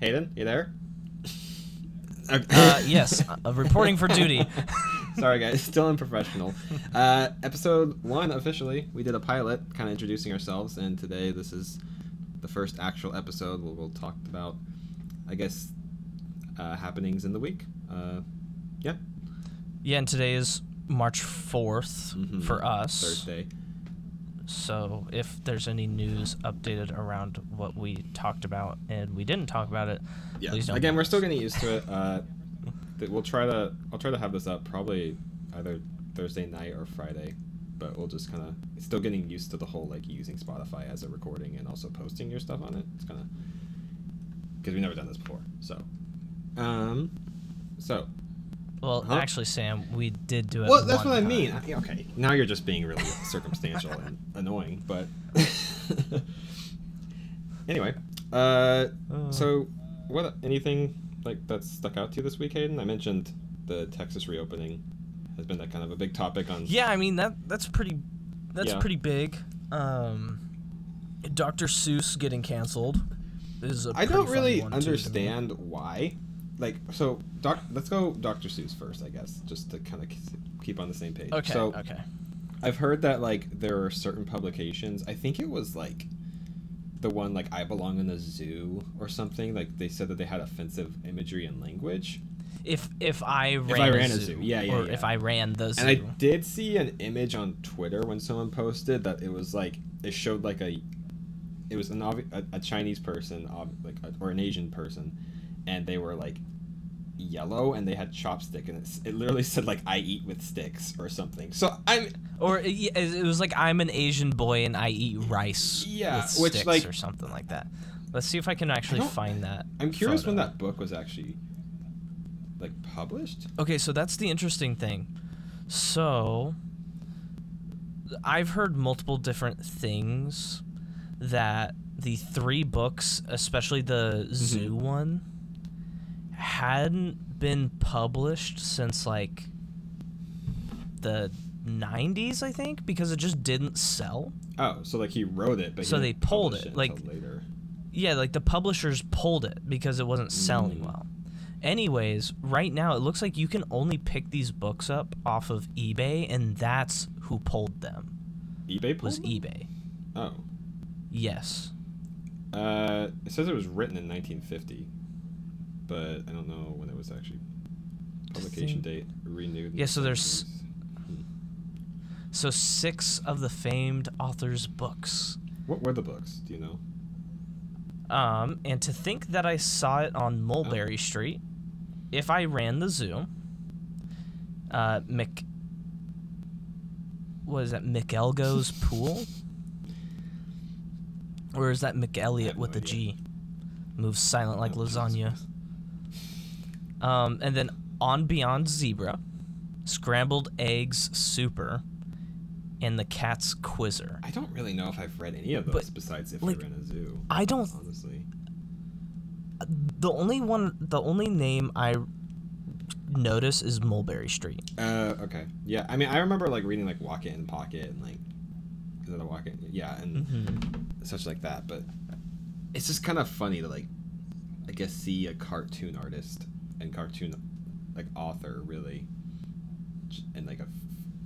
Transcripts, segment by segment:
Hayden, you there? Uh, yes, uh, reporting for duty. Sorry, guys, still unprofessional. Uh, episode one officially. We did a pilot, kind of introducing ourselves, and today this is the first actual episode where we'll talk about, I guess, uh, happenings in the week. Uh, yeah, Yeah, and today is March 4th Mhm. for us. Thursday. So if there's any news updated around what we talked about and we didn't talk about it, Yeah. please don't. Again, we're still getting used to it. Uh, th- we'll try to. I'll try to have this up probably either Thursday night or Friday, but we'll just kind of still getting used to the whole like using Spotify as a recording and also posting your stuff on it. It's kind of because we've never done this before. So, um, so Well, Huh? actually, Sam, we did do it. well, that's what I time. mean. I- Okay, now you're just being really circumstantial and annoying, but anyway, uh. Uh, So, what anything like that stuck out to you this week, Hayden? I mentioned the Texas reopening has been that kind of a big topic on. yeah, I mean that that's pretty that's Yeah. pretty big. Um, Dr. Seuss getting canceled is a I don't really one, too, to me. understand why. Like, so, doc, let's go Dr. Seuss first, I guess, just to kind of keep on the same page. Okay. So, okay. I've heard that like there are certain publications. I think it was like the one like I belong in the zoo or something. Like they said that they had offensive imagery and language. If if I ran, I a, ran a zoo, zoo. Yeah, yeah, or yeah. if I ran the zoo. And I did see an image on Twitter when someone posted that it was like it showed like a it was an obvi- a, a Chinese person ob- like a, or an Asian person and they were like yellow and they had chopstick and it's, it literally said like I eat with sticks or something. So I'm Or it, it was like I'm an Asian boy and I eat rice Yeah, with which, sticks like- or something like that. Let's see if I can actually don't- find that. I'm curious when that book was actually like published. Okay, so that's the interesting thing. So I've heard multiple different things that the three books, especially the mm-hmm. zoo one, hadn't been published since like the 90s, I think, because it just didn't sell. Oh, so like he wrote it, but he So they pulled publish it, like- later. Yeah, like the publishers pulled it because it wasn't selling Mm. well. Anyways, right now it looks like you can only pick these books up off of eBay, and that's who pulled them. eBay Was pulled it? eBay? Oh. Yes. Uh, it says it was written in 1950, but I don't know when it was actually publication date renewed. Yeah, so there's- 70s. So six of the famed author's books. What were the books? Do you know? Um, and to think that I saw it on Mulberry Street, if I ran the zoo, uh, Mc, what is that, McElgo's Pool? Or is that McElliot with no the idea. G? Moves silent like Oh, lasagna. Um, and then On Beyond Zebra, Scrambled Eggs Super, and The Cat's Quizzer. I don't really know if I've read any of those But, besides if like, they're in a zoo. I don't Honestly, the only one the only name I notice is Mulberry Street. uh, okay, yeah. I mean, I remember like reading like Wocket and Pocket and like, is it a Wocket? Yeah, and Mm-hmm. such like that. But it's just kind of funny to like, I guess, see a cartoon artist and cartoon like author really, and like a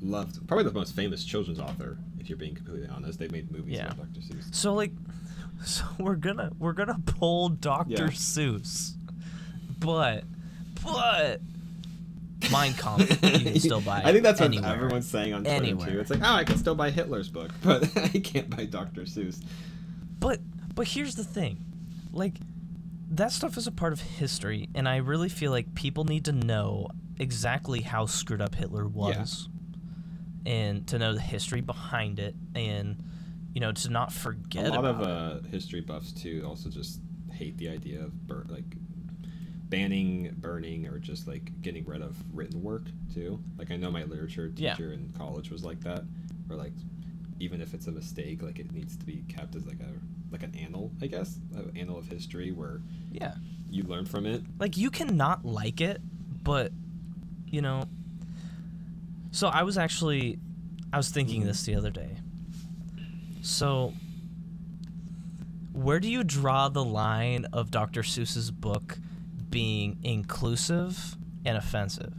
loved probably the most famous children's author. If you're being completely honest, they made movies Yeah. about Dr. Seuss. So like so we're gonna we're gonna pull Dr. Yeah. Seuss. But but Mein Kampf you can still buy I think that's what anywhere. everyone's saying on Twitter Anywhere. too. It's like, oh, I can still buy Hitler's book, but I can't buy Dr. Seuss. But but here's the thing. Like that stuff is a part of history and I really feel like people need to know exactly how screwed up Hitler was. And to know the history behind it and you know to not forget a lot of uh, history buffs too also just hate the idea of bur- like banning burning or just like getting rid of written work too like i know my literature Yeah. teacher in college was like that or like even if it's a mistake like it needs to be kept as like a like an annal i guess an annal of history where Yeah. you learn from it Like you cannot like it, but you know. So I was actually I was thinking Mhm. this the other day. So where do you draw the line of Dr. Seuss's book being inclusive and offensive?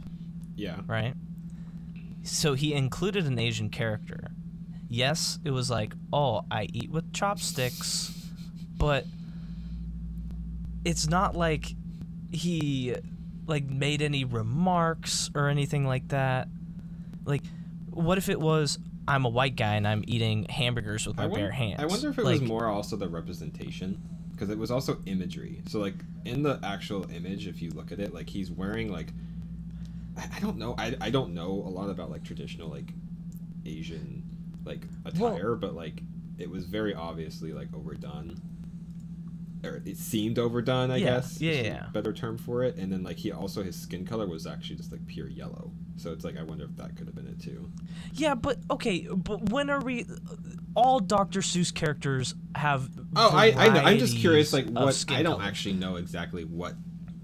Yeah. Right? So he included an Asian character. Yes, it was like, oh, I eat with chopsticks, but it's not like he like made any remarks or anything like that. Like, what if it was I'm a white guy and I'm eating hamburgers with my I bare hands? I wonder if it like, was more also the representation because it was also imagery. So like in the actual image, if you look at it, like he's wearing like I, I don't know I, I don't know a lot about like traditional like Asian like Well- attire, but like it was very obviously like overdone. Or it seemed overdone, I Yeah, guess. yeah, yeah. Better term for it. And then like he also his skin color was actually just like pure yellow. So it's like I wonder if that could have been it too. Yeah, but okay, but when are we? All Dr. Seuss characters have. Oh, I, I know. I'm just curious, like, what I don't color. actually know exactly what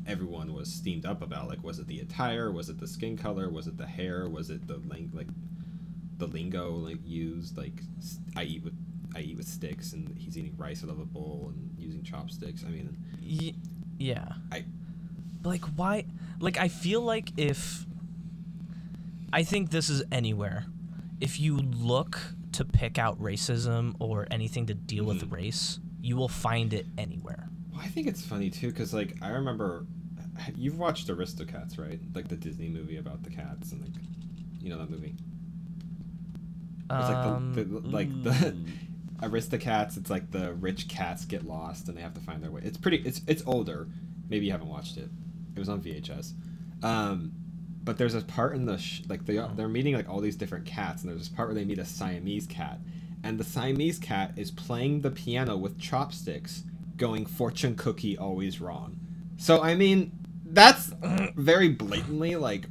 everyone was steamed up about. Like, was it the attire? Was it the skin color? Was it the hair? Was it the length? like the lingo like used? Like, i eat with I eat with sticks, and he's eating rice out of a bowl and using chopsticks. I mean, Y- yeah. I- Like why? Like I feel like if. I think this is anywhere. If you look to pick out racism or anything to deal with Mhm. race, you will find it anywhere. well, I think it's funny too, because like I remember you've watched Aristocats, right? Like the Disney movie about the cats and like you know that movie. It's like the- Um, the- like the- mm, Aristocats, it's like the rich cats get lost and they have to find their way. It's pretty. It's it's older. Maybe you haven't watched it. It was on VHS. Um, but there's a part in the sh- like they they're meeting like all these different cats and there's this part where they meet a Siamese cat and the Siamese cat is playing the piano with chopsticks, going fortune cookie always wrong. So I mean that's very blatantly like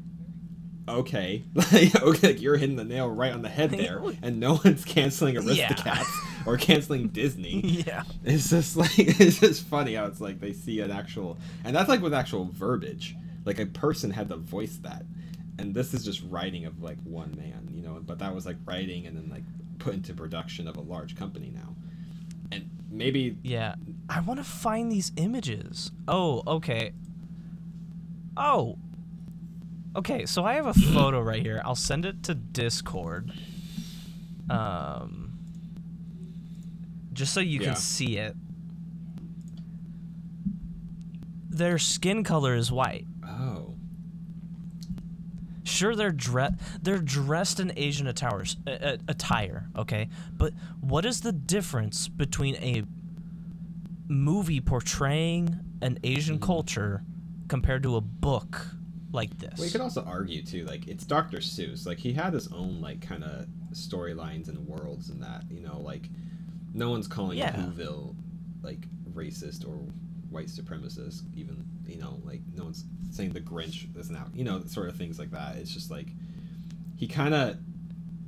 okay like okay like you're hitting the nail right on the head there and no one's canceling Yeah. aristocats or canceling disney yeah. it's just like it's just funny how it's like they see an actual and that's like with actual verbiage like a person had to voice that and this is just writing of like one man you know but that was like writing and then like put into production of a large company now and maybe Yeah. I want to find these images. Oh, okay. Oh. Okay, so I have a photo right here. I'll send it to Discord. Um just so you Yeah. can see it. Their skin color is white. oh Sure, they're dre- they're dressed in Asian attires, uh, attire, okay? But what is the difference between a movie portraying an Asian Mhm. culture compared to a book like this? Well, you could also argue too, like it's Dr. Seuss. Like he had his own like kind of storylines and worlds and that. You know, like no one's calling Yeah. Whoville like racist or white supremacist. Even you know, like no one's saying the Grinch is now. You know, sort of things like that. It's just like he kind of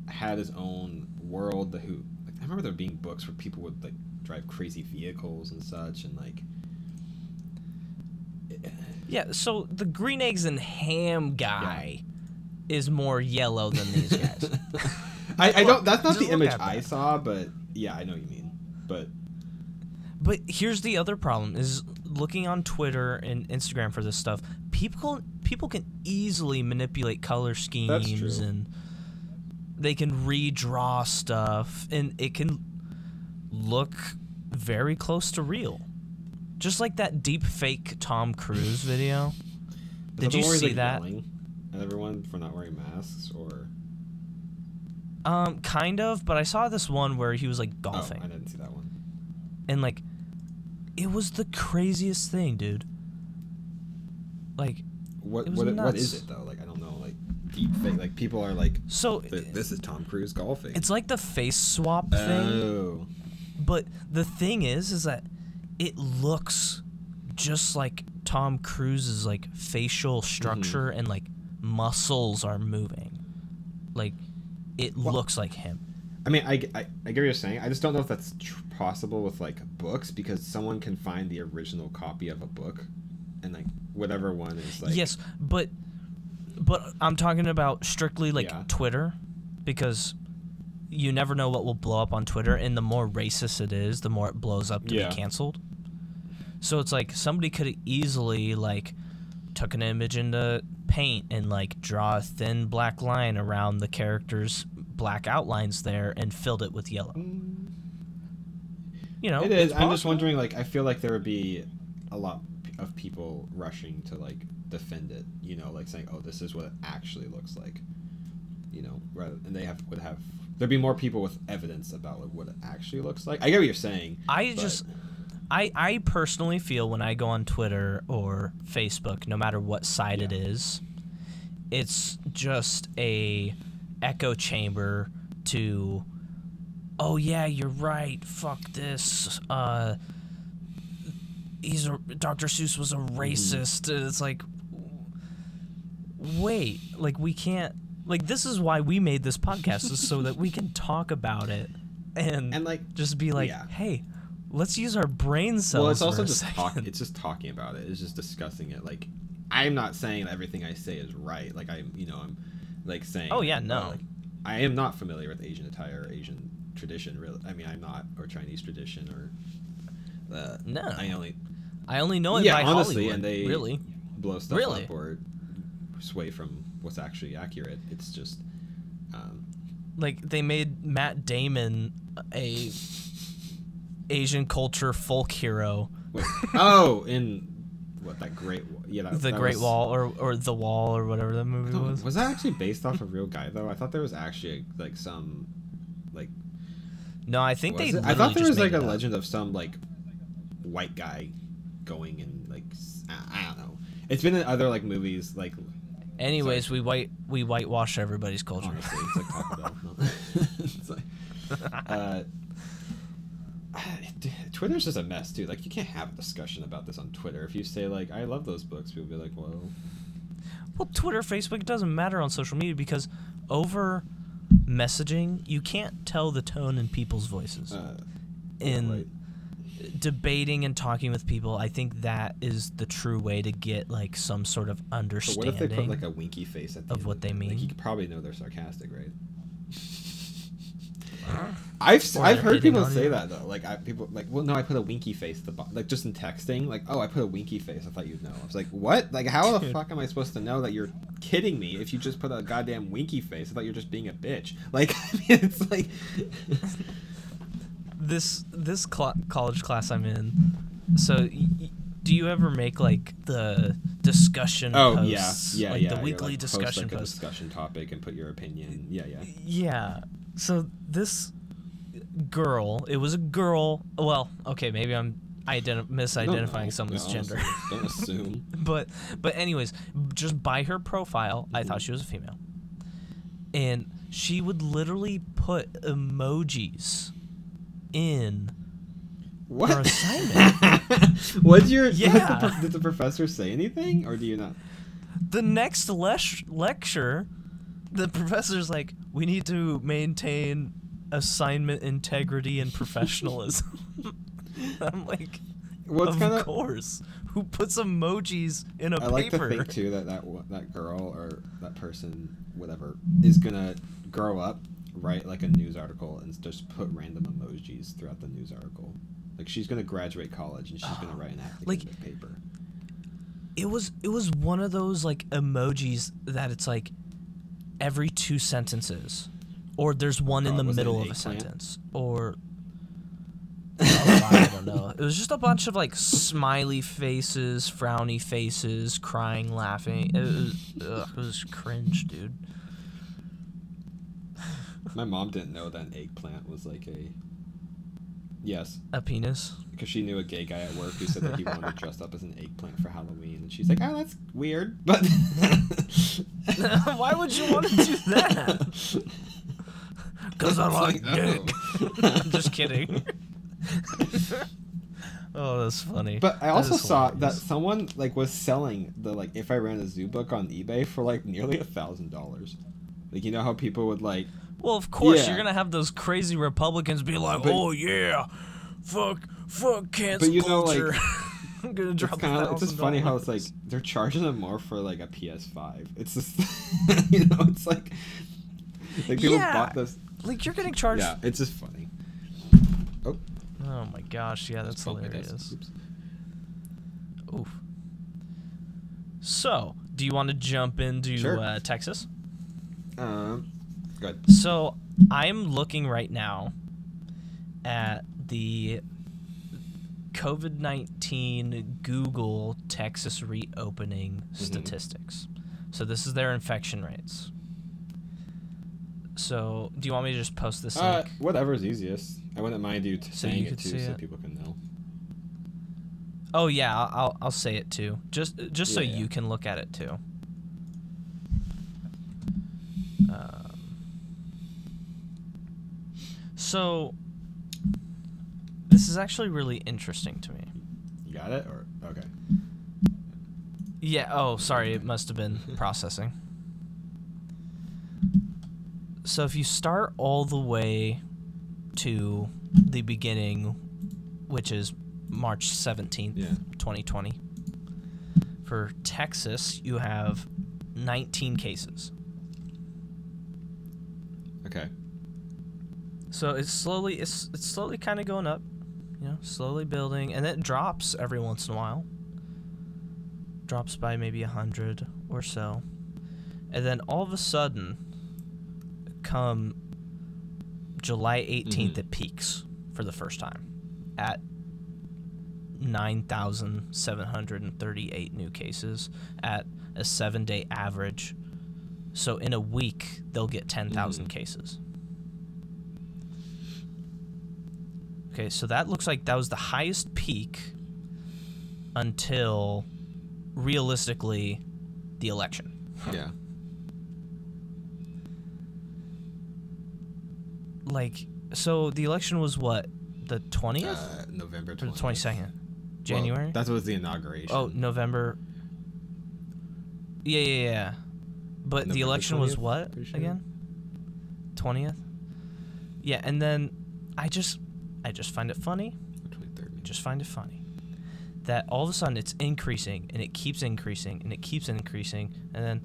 had his own world. The who like, I remember there being books where people would like drive crazy vehicles and such, and like. Yeah, so the green eggs and ham guy is more yellow than these guys. I, I don't. That's not Just the image I saw, but yeah, I know what you mean. But But here's the other problem: is looking on Twitter and Instagram for this stuff. People people can easily manipulate color schemes true. and they can redraw stuff, and it can look very close to real. Just like that deep fake Tom Cruise video. Did you one where he's, see like, that? At everyone for not wearing masks, or Um, kind of, but I saw this one where he was like golfing. oh, golfing. I didn't see that one. and like it was the craziest thing, dude. Like What what nuts. is it though? Like I don't know. Like deep fake. Like people are like, so this is Tom Cruise golfing. it's like the face swap thing. oh, But the thing is, is that it looks just like Tom Cruise's like facial mm-hmm. structure and like muscles are moving. Like it Well- looks like him. I mean, I I get what you're saying. I just don't know if that's tr- possible with like books because someone can find the original copy of a book, and like whatever one is like. yes, but but I'm talking about strictly like Yeah. Twitter because you never know what will blow up on Twitter, and the more racist it is, the more it blows up to Yeah. be canceled. So it's like somebody could easily like took an image into paint and like draw a thin black line around the character's black outlines there and filled it with yellow. You know, it is. it's I'm just wondering, like, I feel like there would be a lot of people rushing to like defend it. You know, like saying, "Oh, this is what it actually looks like." You know, rather and they have would have there'd be more people with evidence about like what it actually looks like. I get what you're saying. I but- just I I personally feel when I go on Twitter or Facebook, no matter what side it Yeah. is, it's just a echo chamber to oh yeah, you're right. Fuck this. Uh he's a Dr. Seuss was a Mm-hmm. racist. And It's like wait, like we can't like this is why we made this podcast is so that we can talk about it and and like just be like, Yeah. hey, let's use our brain cells. well, it's also just talk. It's just talking about it. It's just discussing it. Like, I'm not saying everything I say is right. Like, I'm, you know, I'm like saying. Oh, yeah, no. like, I am not familiar with Asian attire or Asian tradition. Really, I mean, I'm not, or Chinese tradition, or. Uh, No. I only I only know it yeah, by honestly, Hollywood. and they really. blow stuff Really? up or sway from what's actually accurate. It's just. Um, Like they made Matt Damon a Asian culture folk hero, wait, oh, in what that great yeah that, the that Great was- Wall or or the Wall or whatever that movie was. was that actually based off a real guy though? I thought there was actually like some like No, I think they. I thought there was like a up. legend of some like white guy going and like I don't know. It's been in other like movies like Anyways, we white we whitewash everybody's culture. honestly it's like Taco Bell. It's like uh, Twitter's just a mess, dude. Like you can't have a discussion about this on Twitter. If you say like I love those books, people will be like, "Well, Well, Twitter, Facebook it doesn't matter on social media because over messaging, you can't tell the tone in people's voices. uh, in right. debating and talking with people, I think that is the true way to get like some sort of But what understanding. if they put like a winky face at the of what they it? Like, mean? you could probably know they're sarcastic, right? I've Or I've heard people say you. that though. Like I people like, well, no, I put a winky face at the like just in texting. Like, oh, I put a winky face. I thought you'd know. I was like, what? Like, how the fuck am I supposed to know that you're kidding me if you just put a goddamn winky face? I thought you're just being a bitch. Like, I mean, it's like, this this cl- college class I'm in. So, y- y- do you ever make like the discussion? oh posts, yeah, yeah, like yeah. the weekly like, post, discussion like, a post. discussion topic and put your opinion. Yeah, yeah. Yeah. So this girl, it was a girl. Well, okay, maybe I'm identi- misidentifying No, someone's no, gender. Don't assume. but but anyways, just by her profile, I thought she was a female. And she would literally put emojis in What? Her assignment. What's your? Yeah. Yeah. the, did the professor say anything, or do you not? the next les- lecture. The professor's like, "We need to maintain assignment integrity and professionalism." I'm like, it's of kind of. course. Who puts emojis in a I like paper? to think too that that that girl or that person, whatever, is gonna grow up, write like a news article, and just put random emojis throughout the news article. Like she's gonna graduate college and she's gonna write an Like- academic paper. it was it was one of those like emojis that it's like every two sentences or there's one in oh, the middle of a sentence or Oh, I don't know. It was just a bunch of like smiley faces, frowny faces, crying, laughing. It was, ugh, it was cringe, dude. My mom didn't know that an eggplant was like a. Yes, A penis. because she knew a gay guy at work who said that he wanted to dress up as an eggplant for Halloween, and she's like, "Oh, that's weird," but. Why would you want to do that? Because I like It's like, dick. oh. I'm just kidding. oh, that's funny. But I also is saw that someone like was selling the like if I ran a zoo book on eBay for like nearly a thousand dollars. Like you know how people would like Well, of course, Yeah. you're gonna have those crazy Republicans be like, But- "Oh yeah, fuck, fuck cancel But you know, like, culture." I'm gonna it's drop. kind of it's just funny how it's like they're charging them more for like a PS5. It's just you know it's like like people Yeah. bought this Like you're getting charged. Yeah, it's just funny. Oh, Oh my gosh, yeah, that's just bumped my desk. hilarious. Oof. So, do you want to jump into Sure. uh, Texas? Um, good. So, I'm looking right now at the COVID 19 Google Texas reopening statistics. So, this is their infection rates. So, do you want me to just post this Uh, link? whatever's easiest. I wouldn't mind you t- So saying you it too, so it? people can know. Oh yeah, I'll I'll, I'll say it too. Just just so Yeah, yeah. you can look at it too. Um, so this is actually really interesting to me. You got it, or okay? Yeah. Oh, sorry. It must have been processing. So if you start all the way to the beginning, which is March 17th, Yeah. 2020, for Texas, you have 19 cases. Okay. So it's slowly it's it's slowly kind of going up, you know, slowly building, and it drops every once in a while. Drops by maybe a hundred or so, and then all of a sudden, come July 18th, Mhm. it peaks for the first time at 9,738 new cases at a seven day average. So in a week, they'll get 10,000 Mhm. cases. Okay, so that looks like that was the highest peak until realistically the election. Yeah. Like, so the election was what? The 20th? Uh, November or the 22nd? January? Well, that was the inauguration. Oh, November. Yeah, yeah, yeah. But the November election was what sure. again? Twentieth. Yeah, and then I just, I just find it funny. 23rd. Just find it funny that all of a sudden it's increasing and it keeps increasing and it keeps increasing and then,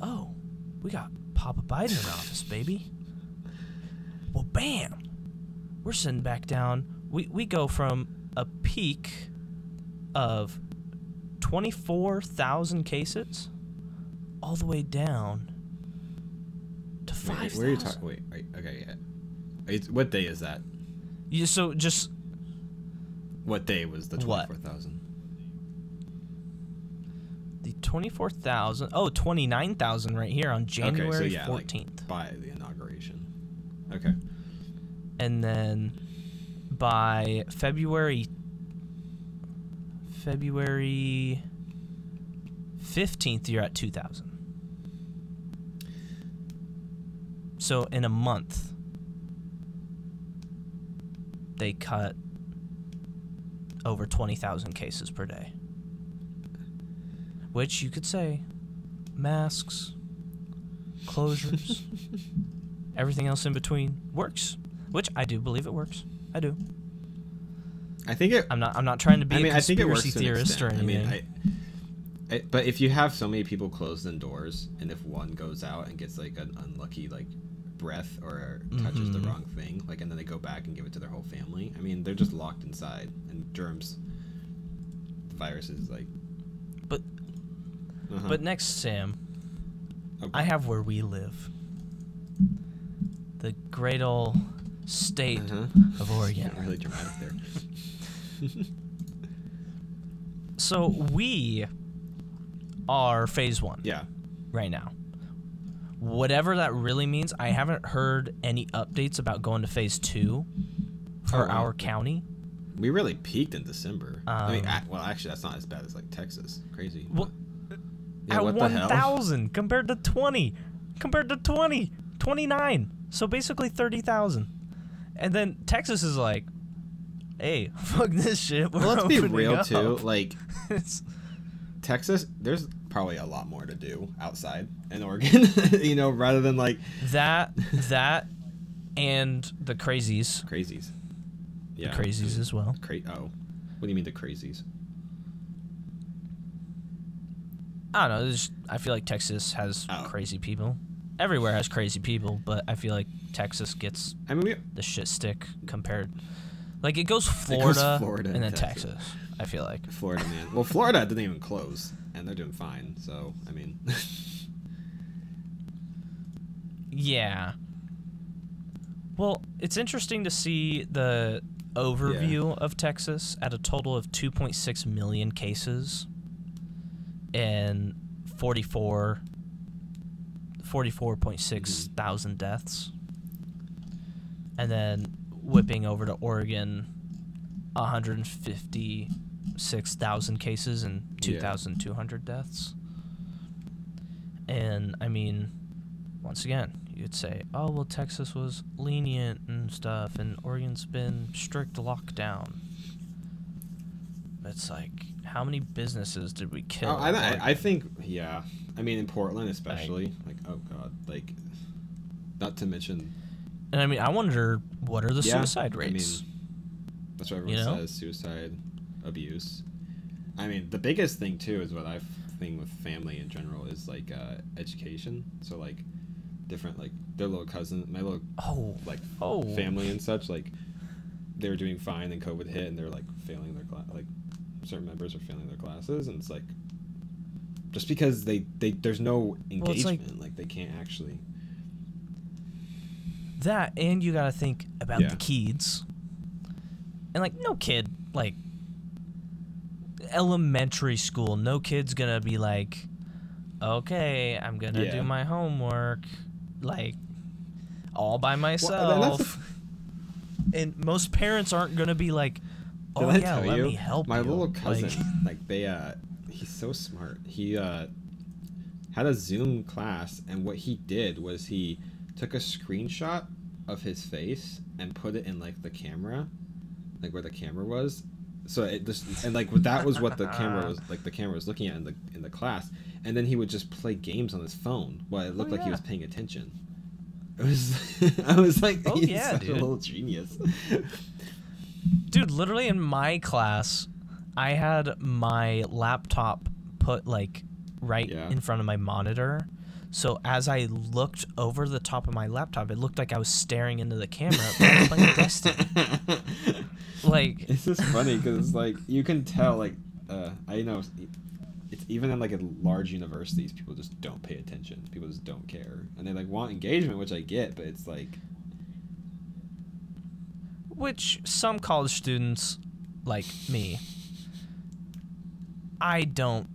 oh, we got Papa Biden in office, baby. Well, bam, we're sitting back down. We we go from a peak of twenty four thousand cases all the way down to Wait, five where are you talking? Wait, wait. Okay, yeah. What day is that? Yeah, so just What day was the What? 24,000? the 24,000. Oh, 29,000 right here on January yeah, like- 14th. By the inauguration. Okay. and then by February February 15th you're at 2,000. So in a month they cut over 20,000 cases per day. Which you could say masks, closures, everything else in between works, which I do believe it works. I do. I think it. I'm not. I'm not trying to be I mean, a I think it conspiracy theorist or anything. I mean, I, I, but if you have so many people closed indoors, and if one goes out and gets like an unlucky like breath or touches the Mhm. wrong thing, like, and then they go back and give it to their whole family. I mean, they're just locked inside, and germs, viruses, like. But- Uh-huh. but next, Sam, Okay. I have where we live. The great old state Uh-huh. of Oregon. Really dramatic there. So we are phase one yeah. right now. Whatever that really means, I haven't heard any updates about going to phase two for Oh, wow. our county. We really peaked in December. I mean, Um, well, actually, that's not as bad as like Texas. Crazy. Well, yeah, at what 1,000 compared to 20, compared to 20, 29. So basically 30,000. And then Texas is like, hey, fuck this shit. We're Well, let's be real up." too. Like It's- Texas, there's probably a lot more to do outside in Oregon. you know, rather than like that, that, and the crazies. crazies. Yeah, The crazies as well. Cra- oh, what do you mean the crazies? I don't know. Just, I feel like Texas has Oh. crazy people. Everywhere has crazy people, but I feel like Texas gets I mean, we, the shit stick compared. Like it goes goes Florida, Florida and and then Texas. Texas. I feel like. Florida, man. Well, Florida didn't even close, and they're doing fine. So, I mean, Yeah. Well, it's interesting to see the overview of Texas at a total of 2.6 million cases and 44 44.6 hmm. thousand deaths. And then whipping over to Oregon 156,000 cases and Yeah. 2,200 deaths. And I mean, once again, you'd say, oh, well, Texas was lenient and stuff, and Oregon's been strict lockdown. It's like, how many businesses did we kill? Oh, I, I, I think, yeah. I mean, in Portland, especially, like, oh god, like, not to mention, and I mean, I wonder what are the Yeah, suicide I rates? mean, that's what everyone You know? says: suicide, abuse. I mean, the biggest thing too is what I think with family in general is like uh, education. So like, different like their little cousin, my little oh, like oh, family and such like they were doing fine and covid hit and they're like failing their class like certain members are failing their classes and it's like just because they, they there's no Well, like- engagement like, they can't actually that, and you gotta think about Yeah. the kids. And like, no kid, like, elementary school, no kid's gonna be like, okay, I'm gonna Yeah. do my homework, like, all by Well, myself. and the and most parents aren't gonna be like, oh yeah, let you? me help my you. little Like- cousin like, they uh he's so smart he uh had a zoom class and what he did was he took a screenshot of his face and put it in like the camera like where the camera was so it just and like that was what the camera was like the camera was looking at in the in the class and then he would just play games on his phone while it looked oh, like he Oh, was paying attention it was i was like Oh, he's yeah, such dude. a little genius Dude, literally in my class, I had my laptop put like right Yeah. in front of my monitor. So as I looked over the top of my laptop, it looked like I was staring into the camera, but I was playing Destiny. Like, it's just funny because like you can tell like uh, I know it's even in like in large universities people just don't pay attention people just don't care and they like want engagement which I get but it's like which some college students, like me, I don't,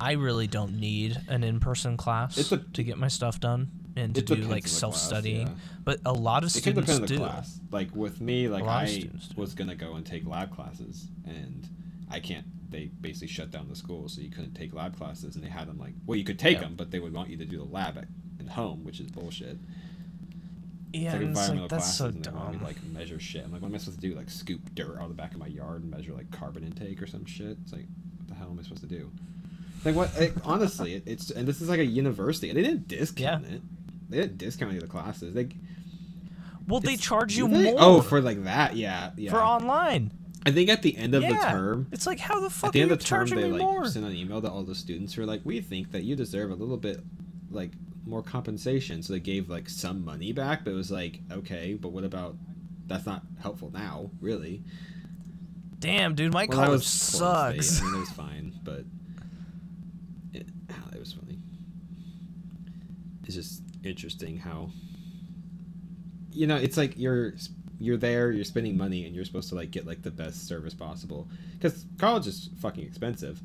I really don't need an in-person class a- to get my stuff done and to do like the class, yeah. But a lot of it students depend on the do. class like with me like I was gonna go and take lab classes and I can't they basically shut down the school so you couldn't take lab classes and they had them like well you could take Yeah. them but they would want you to do the lab at, at home which is bullshit Yeah, it's like environmental like that's classes so and they want me to like measure shit. I'm like, what am I supposed to do? Like scoop dirt out of the back of my yard and measure like carbon intake or some shit? It's like, what the hell am I supposed to do? Like what? Like, honestly, it, it's and this is like a university, and they didn't discount it. They didn't discount any of the classes. They Well, they charge you they? more. Oh, for like that, yeah, yeah. for online. I think at the end of yeah. the term, It's like how the fuck at the end of the term, they like more? sent an email to all the students who are like, we think that you deserve a little bit, like more compensation. So they gave like some money back, but it was like, okay, but what about? That's not helpful now, really. Damn, dude, my Well, college sucks. I mean, it was fine, but it was funny. It's just interesting how you know it's like you're you're there, you're spending money, and you're supposed to like get like the best service possible because college is fucking expensive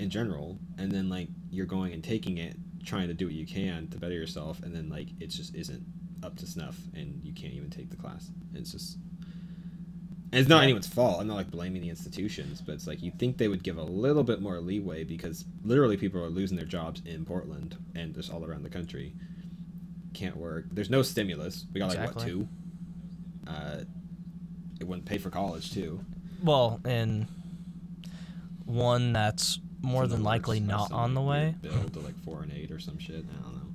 in general, and then like you're going and taking it, trying to do what you can to better yourself, and then like it just isn't up to snuff, and you can't even take the class. It's just and it's not anyone's fault. I'm not like blaming the institutions, but it's like you think they would give a little bit more leeway because literally people are losing their jobs in Portland and just all around the country. Can't work. There's no stimulus. We got like what two? Uh, it wouldn't pay for college too. Well, and one that's more than likely not on the way. Bill to like four and eight or some shit. I don't know.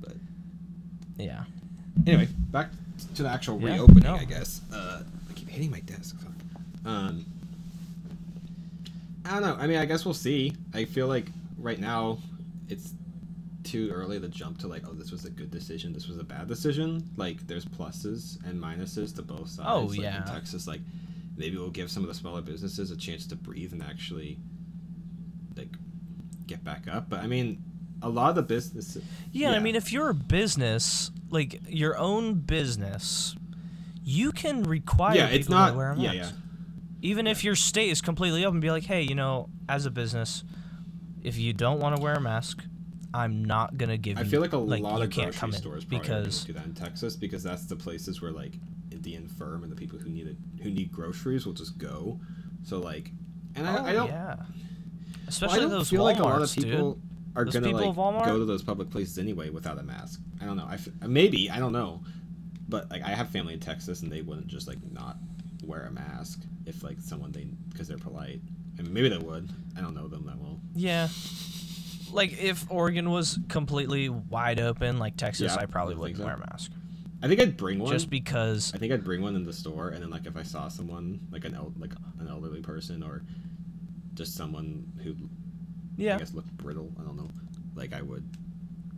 But Yeah. anyway, back to the actual Yeah, reopening. no. I guess. Uh, hitting my desk. Fuck. Um, I don't know. I mean, I guess we'll see. I feel like right now it's too early to jump to like, oh, this was a good decision, this was a bad decision. Like, there's pluses and minuses to both sides. Oh, like, yeah. In Texas, like, maybe we'll give some of the smaller businesses a chance to breathe and actually, like, get back up. But I mean, a lot of the businesses. Yeah, I mean, if you're a business, like your own business, you can require yeah, people it's not. to wear a mask. yeah, yeah. Even if your state is completely open, be like, hey, you know, as a business, if you don't want to wear a mask, I'm not gonna give you a few. I you. feel like a like, lot of can't grocery stores probably because do that in Texas because that's the places where like the infirm and the people who need it who need groceries will just go. So like, and I, oh, I don't. yeah, well, especially I don't those feel like a lot of people dude. are Those gonna like go to those public places anyway without a mask. I don't know. I f- maybe I don't know, but like I have family in Texas and they wouldn't just like not wear a mask if like someone they because they're polite. I mean, maybe they would. I don't know them that well. Yeah. Like if Oregon was completely wide open, like Texas, Yeah, I probably I wouldn't so. wear a mask. I think I'd bring one. Just because I think I'd bring one in the store, and then like if I saw someone like an el- like an elderly person or just someone who Yeah. I guess looked brittle, I don't know, like I would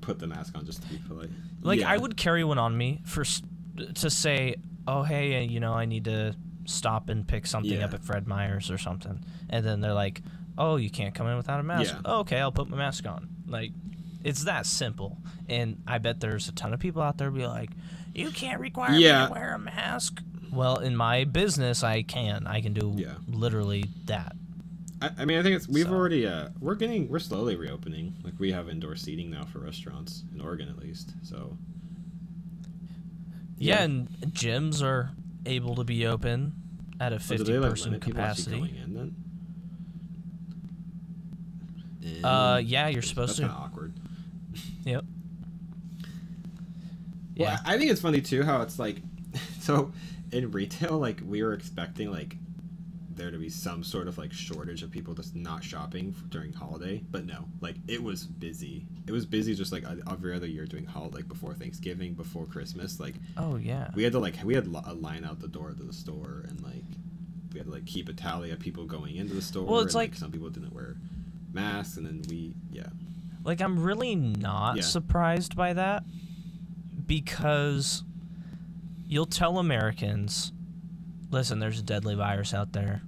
put the mask on just to be polite. Like Yeah. I would carry one on me for to say, "Oh, hey, uh, you know, I need to stop and pick something Yeah. up at Fred Meyer's or something." And then they're like, "Oh, you can't come in without a mask." Yeah. Oh, okay, I'll put my mask on. Like it's that simple. And I bet there's a ton of people out there be like, "You can't require me Yeah. to wear a mask." Well, in my business, I can. I can do Yeah. literally that. I, I mean, I think it's we've So. already uh we're getting we're slowly reopening. Like we have indoor seating now for restaurants in Oregon at least. So Yeah, Yeah. and gyms are able to be open at a Oh, do fifty they like person limit people actually capacity. going in? Uh, yeah, you're that's- supposed that's to. kinda awkward. Yep. Yeah. I I think it's funny too how it's like, so in retail, like we were expecting like there to be some sort of like shortage of people just not shopping f- during holiday, but no, like it was busy. It was busy just like every other year doing holiday, like before Thanksgiving, before Christmas. Like Oh yeah. we had to like we had a line out the door to the store, and like we had to like keep a tally of people going into the store. Well, it's and, like- some people didn't wear masks, and then we yeah Like I'm really not Yeah. surprised by that because you'll tell Americans, listen, there's a deadly virus out there.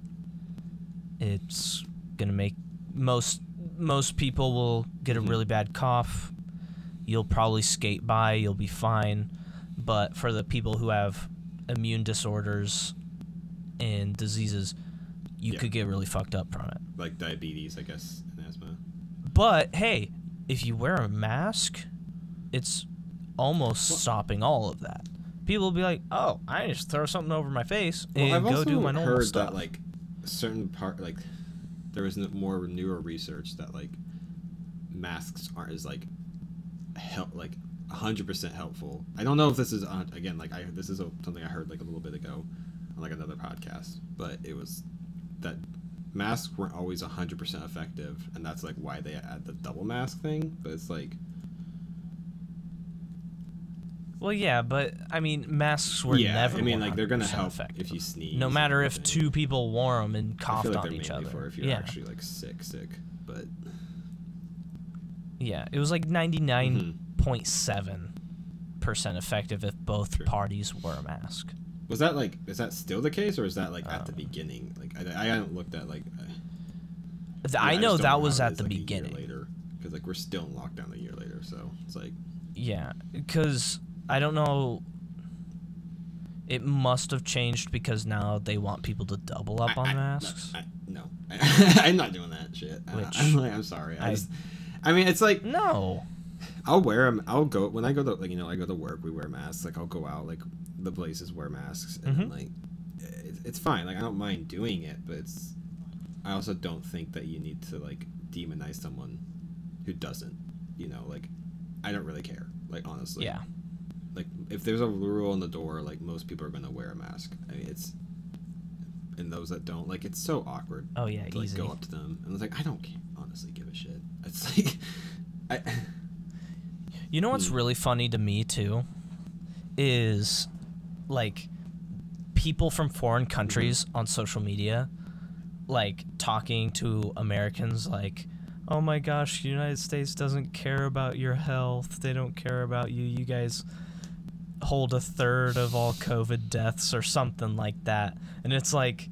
It's gonna make most most people will get a Mhm. really bad cough. You'll probably skate by, you'll be fine. But for the people who have immune disorders and diseases, you Yeah. could get really fucked up from it. like diabetes, I guess, and asthma. But hey, if you wear a mask, it's almost Well- stopping all of that. People will be like, "Oh, I just throw something over my face Well, and I've go do my normal heard stuff." that like certain part like there was more newer research that like masks aren't as like help like 100% helpful. I don't know if this is on again like I this is a, something I heard like a little bit ago on like another podcast, but it was that masks weren't always 100% effective and that's like why they add the double mask thing, but it's like well, yeah, but I mean, masks were yeah, never. I mean like they're going to help effective. if you sneeze. no matter if two people wore them and I coughed like on each other. for if you're yeah, actually like sick sick, but yeah, it was like ninety nine point seven percent effective if both. True. parties wore a mask. Was that like is that still the case or is that like at the Um, beginning? Like I, I haven't looked at like. uh, Th- yeah, I know don't that was at the like, beginning. later because like we're still in lockdown a year later, so it's like Yeah, because I don't know. It must have changed because now they want people to double up I- on I- masks. I, no, I'm not doing that shit. I- Which I'm, like, I'm sorry. I, I- just, I mean, it's like no. I'll wear them. I'll go when I go to like you know I go to work. We wear masks. Like I'll go out. Like the places wear masks, and Mhm. like it, it's fine. Like I don't mind doing it, but it's. I also don't think that you need to like demonize someone who doesn't. You know, like I don't really care. Like honestly, Yeah. Like if there's a rule on the door, like most people are gonna wear a mask. I mean, it's. And those that don't, like, it's so awkward Oh yeah, to like go up to them and it's like I don't honestly give a shit. It's like, I. You know what's Hmm. really funny to me too is like people from foreign countries on social media like talking to Americans like, oh my gosh, the United States doesn't care about your health. They don't care about you. You guys hold a third of all COVID deaths or something like that. And it's like,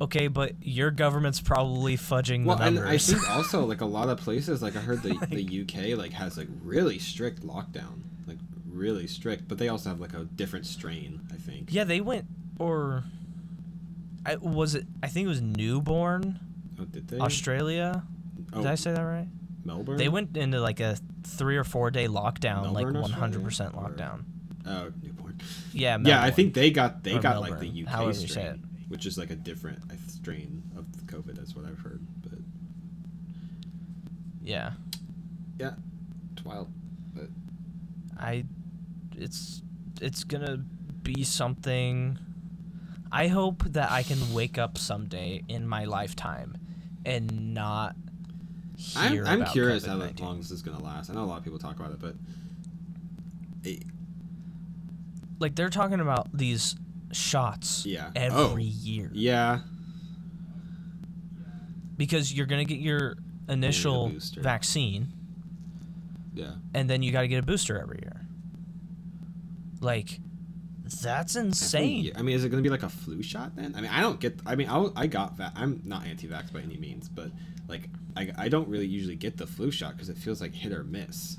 okay, but your government's probably fudging well, the and I think also like a lot of places, like I heard the the UK like has like really strict lockdown, like really strict, but they also have like a different strain. I think. yeah, they went or I was it I think it was newborn Oh, did they? Australia. Oh, Did I oh. say that right? Melbourne. They went into like a 3 or 4 day lockdown, like 100% Australia? Or- lockdown. Oh, Newborn. Yeah, Yeah, I think they got they Or got like the Melbourne, UK however you say strain, which is like a different strain of COVID. That's what I've heard. But Yeah. yeah, it's wild. But I it's it's going to be something I hope that I can wake up someday in my lifetime and not hear I'm I'm curious how COVID-19. long this is gonna last. I know a lot of people talk about it, but it, Like they're talking about these shots Yeah. Oh. every Oh. year yeah, because you're going to get your initial booster. vaccine yeah. and then you got to get a booster every year. Like that's insane. I mean, is it going to be like a flu shot then? I mean, I don't get. I mean, I, I got that. I'm not anti-vax by any means, but like, I, I don't really usually get the flu shot because it feels like hit or miss.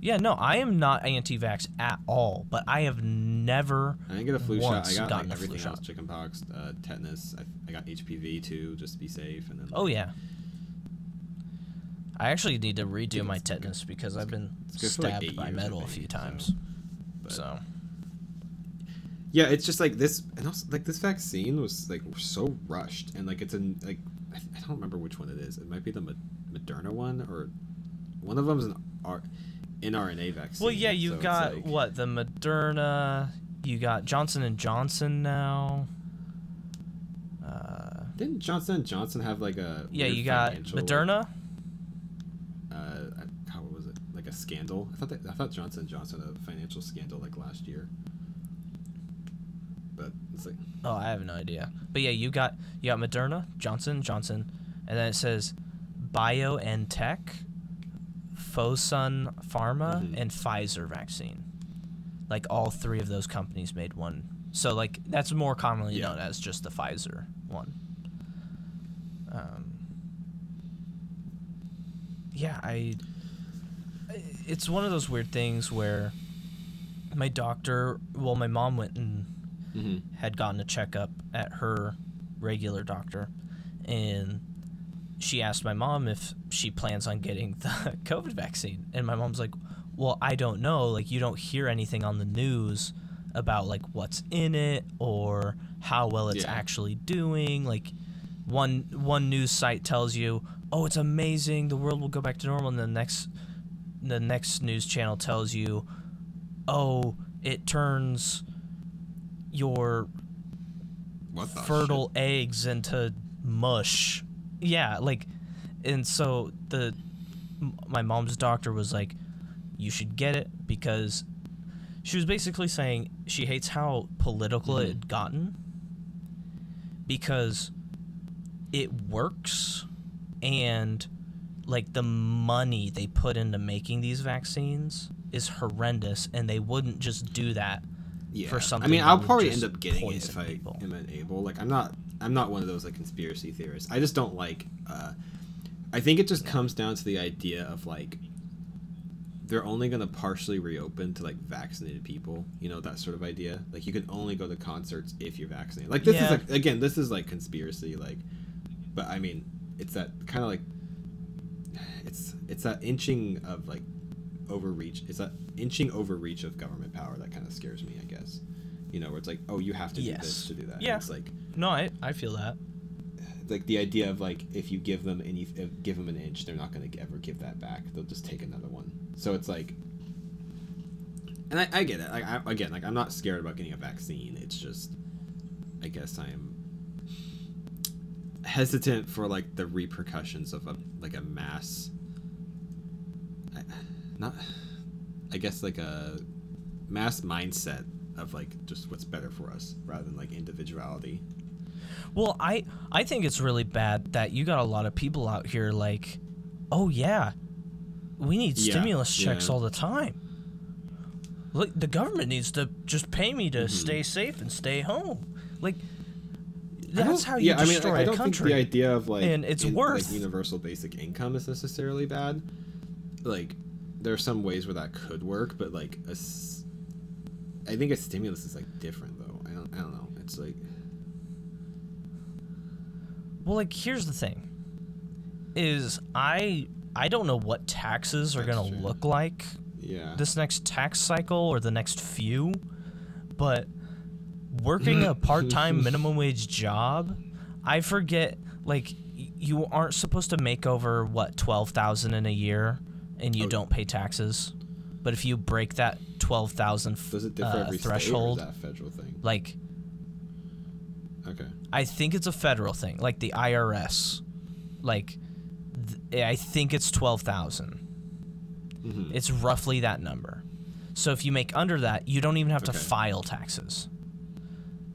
Yeah, no, I am not anti-vax at all, but I have never I didn't get a flu shot. I got like everything else: shot. chickenpox, uh, tetanus. I, I got HPV too, just to be safe. And then Oh yeah. I actually need to redo my it's good- tetanus because I've been it's for, like, stabbed by metal a few times. but- So, yeah, it's just like this, and also like this vaccine was like so rushed, and like it's in like I, I don't remember which one it is. It might be the Moderna one, or one of them is an R, mRNA vaccine. well, yeah, you've it's got like- what the Moderna, you got Johnson and Johnson now. Uh, Didn't Johnson and Johnson have like a yeah, you got Moderna. Uh, how was it? Like a scandal? I thought that, I thought Johnson and Johnson had a financial scandal like last year. But it's like Oh, I have no idea. But yeah, you got you got Moderna, Johnson Johnson, and then it says BioNTech, Fosun Pharma, Mhm. and Pfizer vaccine. Like all three of those companies made one. So like that's more commonly Yeah. known as just the Pfizer one. Um, yeah, I. It's one of those weird things where my doctor, well, my mom went and mm-hmm. had gotten a checkup at her regular doctor and she asked my mom if she plans on getting the covid vaccine. And my mom's like well i don't know. Like you don't hear anything on the news about like what's in it or how well it's Yeah. actually doing. Like one one news site tells you oh it's amazing. The world will go back to normal. And the next the next news channel tells you oh it turns your fertile eggs into mush. Yeah, like, and so the my mom's doctor was like, you should get it because she was basically saying she hates how political Mhm. it had gotten because it works and like the money they put into making these vaccines is horrendous and they wouldn't just do that yeah. for something I mean, I'll probably end up getting it if I people. am able. Like, I'm not. I'm not one of those like conspiracy theorists. I just don't like. Uh, I think it just comes down to the idea of like they're only going to partially reopen to like vaccinated people. You know that sort of idea. Like you can only go to concerts if you're vaccinated. Like this Yeah. is like again, this is like conspiracy. Like, but I mean, it's that kind of like it's it's that inching of like overreach. It's that inching overreach of government power that kind of scares me. I guess. You know, where it's like, oh, you have to do this to do that. And Yeah. It's like No, I, I feel that. like the idea of like if you give them any if, give them an inch they're not going to ever give that back they'll just take another one so it's like and i, I get it like, I, again like i'm not scared about getting a vaccine it's just i guess i'm hesitant for like the repercussions of a like a mass not i guess like a mass mindset of like just what's better for us rather than like individuality Well, I I think it's really bad that you got a lot of people out here like, oh yeah, we need Yeah, stimulus checks yeah. all the time. Look, the government needs to just pay me Mm-hmm. to stay safe and stay home. Like, that's how you yeah, I mean, destroy I, I a don't country. think the idea of like And it's in- worth- like universal basic income is necessarily bad. Like, there are some ways where that could work, but like a I think a stimulus is like different though. I don't, I don't know. It's like Well, like here's the thing. Is I I don't know what taxes are That's gonna true. look like yeah. this next tax cycle or the next few, but working a part-time minimum wage job, I forget like y- you aren't supposed to make over what 12,000 in a year and you Oh. don't pay taxes. But if you break that 12,000 Does it differ uh, every threshold, state or is that federal thing? like Okay. I think it's a federal thing, like the IRS. Like, th- I think it's twelve thousand. Mhm. It's roughly that number. So if you make under that, you don't even have to file taxes.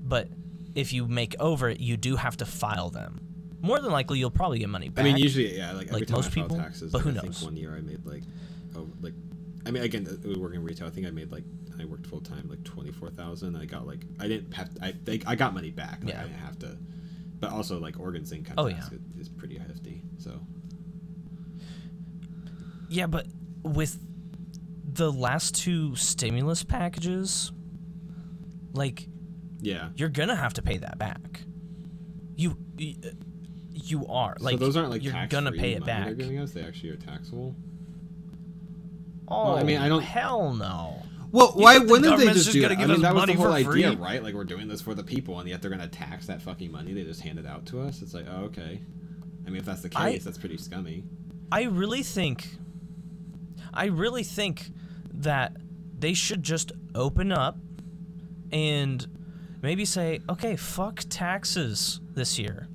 But if you make over it, you do have to file them. More than likely, you'll probably get money back. I mean, usually, yeah, like every like most people, taxes, but like, who knows? one year I made like, oh, like, I mean, again, working in retail. I think I made like, I worked full time, like twenty four thousand. I got like, I didn't have, I, they, I got money back. Like, Yeah. I didn't have to, but also like Oregon's income Oh, tax yeah. is, pretty hefty. So Yeah, but with the last two stimulus packages, like yeah, you're gonna have to pay that back. You y- uh, you are like so those aren't like you're gonna pay it back. giving us. They actually are taxable. Oh, I mean, I don't- Hell no. Well, why wouldn't they just just do give I mean, that was the whole idea, free? right? Like we're doing this for the people, and yet they're gonna tax that fucking money. They just hand it out to us. It's like, oh, okay. I mean, if that's the case, I- that's pretty scummy. I really think I really think that they should just open up and maybe say, "Okay, fuck taxes this year.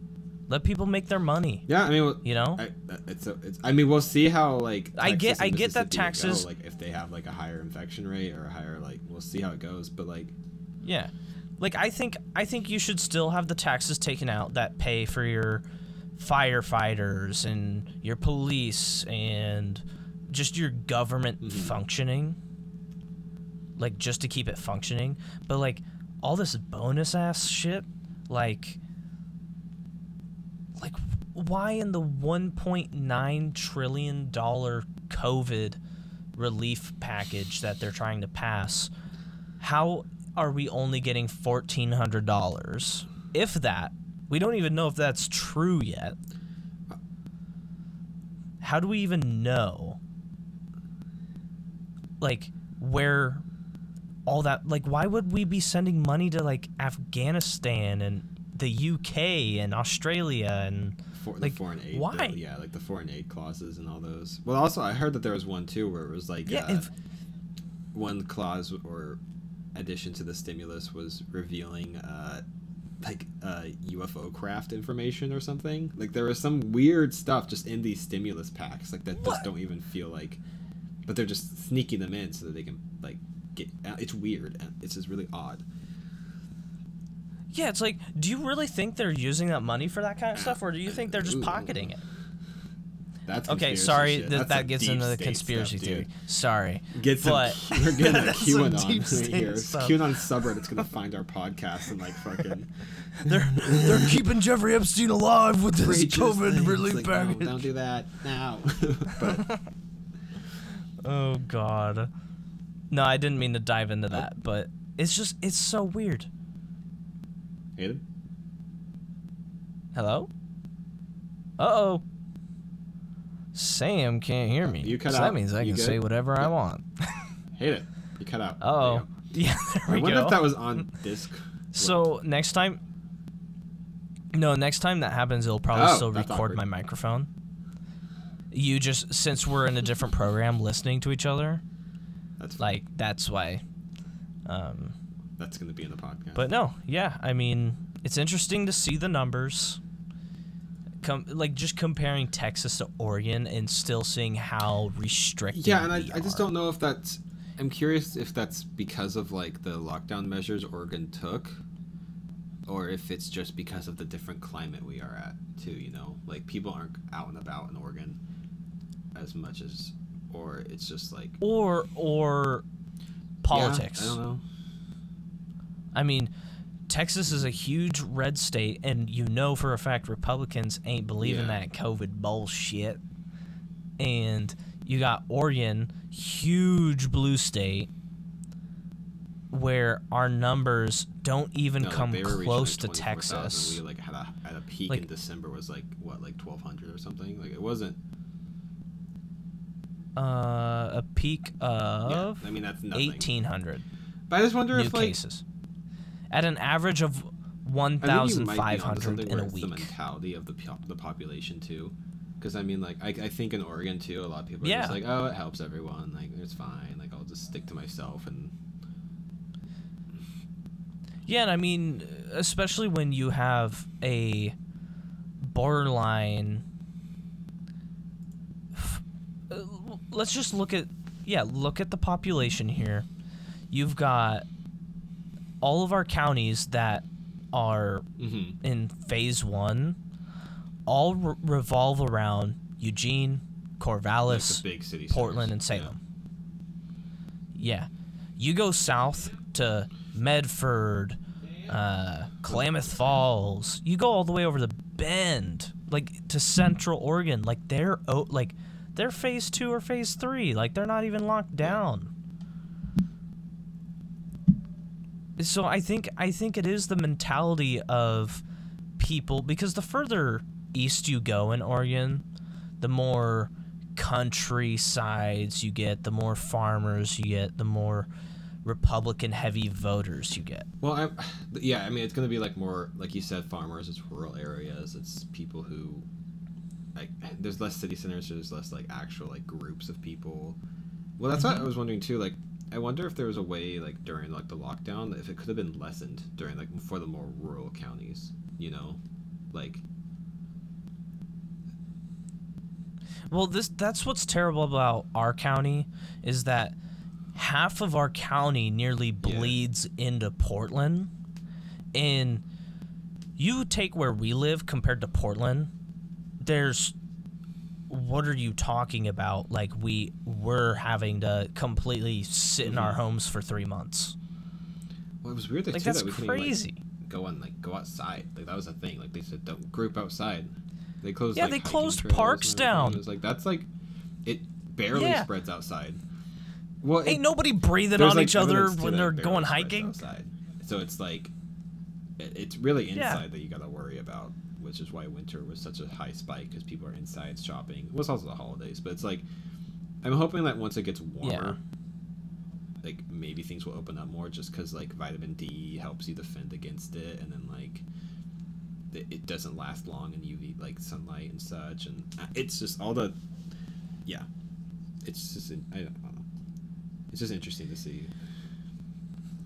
Let people make their money." Yeah, I mean, well, You know? I, it's, a, it's. I mean, we'll see how like. I get- I get that Mississippi go, taxes- like if they have like a higher infection rate or a higher like, we'll see how it goes. But like, Yeah. Like I think I think you should still have the taxes taken out that pay for your firefighters and your police and just your government Mhm. functioning. Like just to keep it functioning. But like all this bonus ass shit, like like why in the 1.9 trillion dollar COVID relief package that they're trying to pass how are we only getting $1,400? If that, we don't even know if that's true yet. How do we even know? Like, where all that, like, why would we be sending money to, like, Afghanistan and the UK and Australia and. for, Like, the foreign aid. why? bill, yeah, like the foreign aid clauses and all those. Well, also I heard that there was one too where it was like Yeah, uh, if- one clause or addition to the stimulus was revealing uh, like uh, UFO craft information or something. Like there was some weird stuff just in these stimulus packs, like that What? just don't even feel like, but they're just sneaking them in so that they can like get. uh, It's weird. and It's just really odd. Yeah, it's like, do you really think they're using that money for that kind of stuff, or do you think they're just pocketing it? That's Okay, sorry shit. that gets into the conspiracy stuff, theory. Sorry, Get some. but we're getting a QAnon deep right here. stuff. QAnon subreddit's gonna find our podcast and like fucking they're they're keeping Jeffrey Epstein alive with this COVID thing. relief like, no, package. don't do that now. but Oh God, no, I didn't mean to dive into that, but it's just it's so weird. Hayden, Hello. Uh oh. Sam can't hear me. You cut so out. that means I You can good? say whatever I want. Hayden, you cut out. Oh, yeah. There I we wonder go. if that was on disc. So next time, no, next time that happens, it'll probably Oh, still record awkward. my microphone. You just since we're in a different program listening to each other, That's like that's why. Um, that's gonna be in the podcast. but no, yeah, I mean, it's interesting to see the numbers. Com- like just comparing Texas to Oregon and still seeing how restricted. yeah, and I, we I just don't know if that's. I'm curious if that's because of like the lockdown measures Oregon took, or if it's just because of the different climate we are at too. You know, like people aren't out and about in Oregon as much as, or it's just like or or politics. Yeah, I don't know. I mean, Texas is a huge red state, and you know for a fact Republicans ain't believing Yeah. that COVID bullshit. And you got Oregon, huge blue state, where our numbers don't even No, like, come reaching, close like, to 24,000. Texas. We like had a at a peak Like- in December was like what like twelve hundred or something. Like it wasn't. Uh, a peak of. Yeah, I mean that's nothing. 1,800 But I just wonder if like cases, at an average of I think you might be onto 1,500 something in a it's The week. mentality of the po- the population too, because I mean, like I, I think in Oregon too, a lot of people are Yeah. just like, oh, it helps everyone, like it's fine, like I'll just stick to myself and Yeah, and I mean, especially when you have a borderline. Uh, Let's just look at, yeah, look at the population here. You've got all of our counties that are mm-hmm. in phase one, all re- revolve around Eugene, Corvallis, the city, Portland, and. Salem. Yeah. You go south to Medford, uh, Klamath Falls. You go all the way over to Bend, like to Central Oregon. Like they're oh, like they're phase two or phase three. Like they're not even locked down. So I think I think it is the mentality of people because the further east you go in Oregon, the more countrysides you get, the more farmers you get, the more Republican heavy voters you get. Well, I, yeah, I mean, it's gonna be like more, like you said, farmers. It's rural areas. It's people who, like, there's less city centers. There's less like actual like groups of people. Well, that's what I mm-hmm. was wondering too. Like, I wonder if there was a way, like during like the lockdown, if it could have been lessened during like for the more rural counties. You know, like Well, this that's what's terrible about our county is that half of our county nearly bleeds into Portland. And you take where we live compared to Portland, there's what are you talking about? Like we were having to completely sit in our mm-hmm. homes for 3 months. well, it was weird. Like said that's that we crazy. Even, like, go on like go outside. Like that was a thing. Like they said, don't group outside. They closed. Yeah, like, they closed parks down. It was like that's like, it barely Yeah. spreads outside. Well, it- Ain't nobody breathing on like, each other when they're going hiking. Outside. So it's like, it, it's really inside Yeah. that you got to worry about, which is why winter was such a high spike because people are inside shopping. It was also the holidays, but it's like, I'm hoping that once it gets warmer, like maybe things will open up more, just because like vitamin D helps you defend against it, and then like. It, it doesn't last long in UV like sunlight and such, and uh, it's just all the, yeah, it's just I don't know. It's just interesting to see.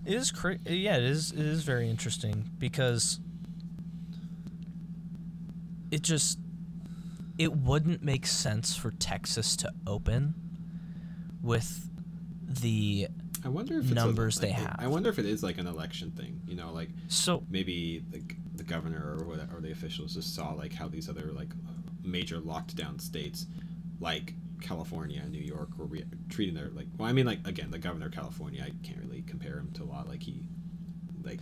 It is cra- yeah, it is it is very interesting because it just it wouldn't make sense for Texas to open with the I wonder if it's a- Numbers they I- have. I wonder if it is like an election thing. You know, like so maybe the, the governor or whatever, or the officials just saw like how these other like major locked down states, like California and New York, were re- treating their like. Well, I mean, like again, the governor of California, I can't really compare him to a lot. Like he, like,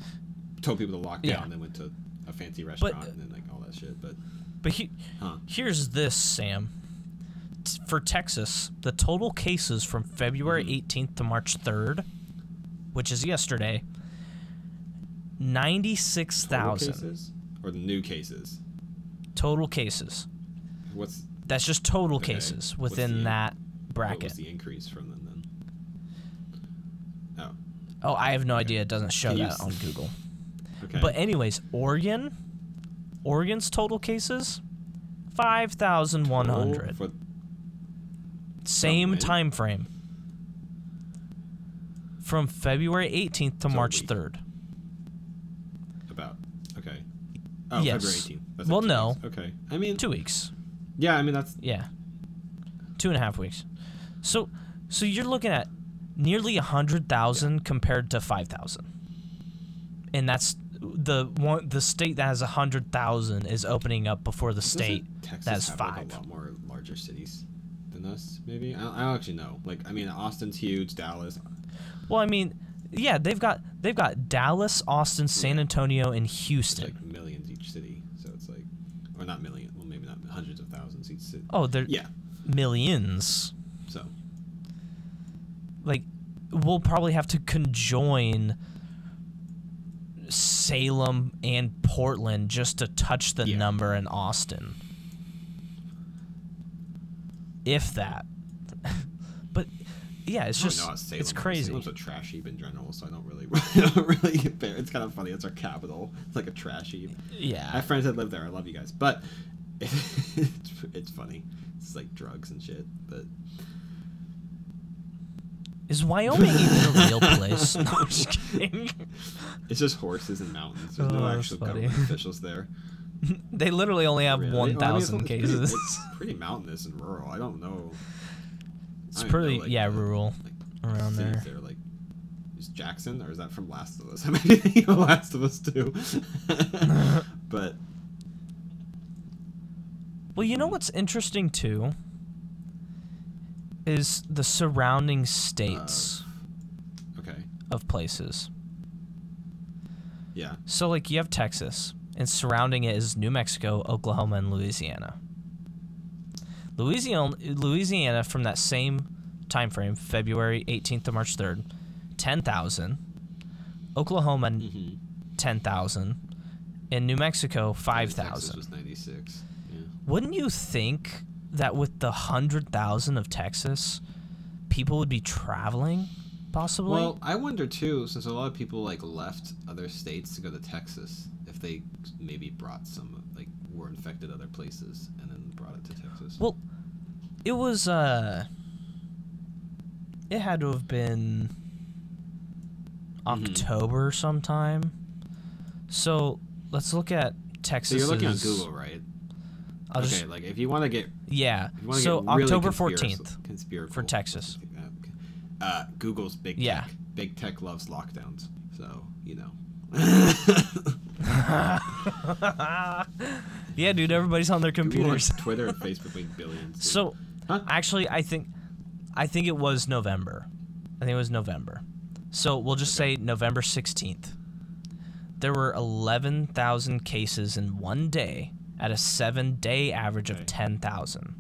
told people to lock Yeah. down, then went to a fancy restaurant, and then like all that shit. But but he, huh? here's this Sam T- for Texas the total cases from February Mhm. 18th to March 3rd which is yesterday Total 96,000 or the new cases? total cases What's that's just total Okay. cases within the- that what bracket was the increase from them then? Oh, Oh, I have no idea. It doesn't show that on Google. okay. But anyways, Oregon, Oregon's total cases, five thousand one hundred. Oh, for, Same when? time frame. From February eighteenth to So March third. About okay. Oh, Yes. February 18th. That's Well, no. weeks. Okay. I mean, Two weeks. yeah. I mean, that's Yeah. Two and a half weeks. So, so you're looking at nearly a hundred thousand compared to five thousand, and that's the one the state that has a hundred thousand is opening up before the state Texas that has have, five. Like, a lot more larger cities than us, maybe. I don't, I don't actually know. Like, I mean, Austin's huge. Dallas. Well, I mean, yeah, they've got they've got Dallas, Austin, San Antonio, and It's Houston. like millions each city, so it's like, or not million. Well, maybe not hundreds of thousands each city. oh, they're Yeah. millions. So Like, we'll probably have to conjoin Salem and Portland just to touch the Yeah. number in Austin. If that. but yeah, it's oh, just know, Salem, it's crazy. Salem's a trash heap in general, so I don't really, I don't really compare. It's kind of funny. It's our capital. It's like a trash heap. I Yeah. have friends that live there. I love you guys, but it's, it's funny. It's like drugs and shit, but Is Wyoming even a real place? No, I'm just kidding. it's just horses and mountains. There's Oh, no that's actual funny. government officials there. They literally only have Really? Well, I mean, it's- 1,000 it's pretty- cases. It's pretty mountainous and rural. I don't know. It's I don't even pretty, know, like, yeah, the- rural like, around cities there. there. Like, is Jackson or is that from Last of Us? I might be thinking of Last of Us too. but Well, you know what's interesting too? Is the surrounding states okay, of places. yeah, So, like, you have Texas, and surrounding it is New Mexico, Oklahoma, and Louisiana. Louisiana, Louisiana from that same time frame, February 18th to March 3rd, 10,000. Oklahoma, mm-hmm. 10,000. And New Mexico, Texas 5,000. was ninety six. Yeah. Wouldn't you think that with the 100,000 of Texas, people would be traveling, possibly? Well, I wonder too, since a lot of people like left other states to go to Texas, if they maybe brought some like were infected other places and then brought it to Texas. Well, it was uh it had to have been Mhm. October sometime. So, let's look at so Texas. you're looking on Google, right? I'll okay, just like if you want to get yeah. So, get really October 14th. conspiracal, for Texas. uh. Uh, Google's big Yeah. tech. Big tech loves lockdowns, so you know. yeah, dude, everybody's on their computers. Twitter and Facebook make billions. dude. So, Huh? actually, I think, I think it was November. I think it was November. So we'll just Okay. say November sixteenth. There were eleven thousand cases in one day at a seven-day average of ten thousand.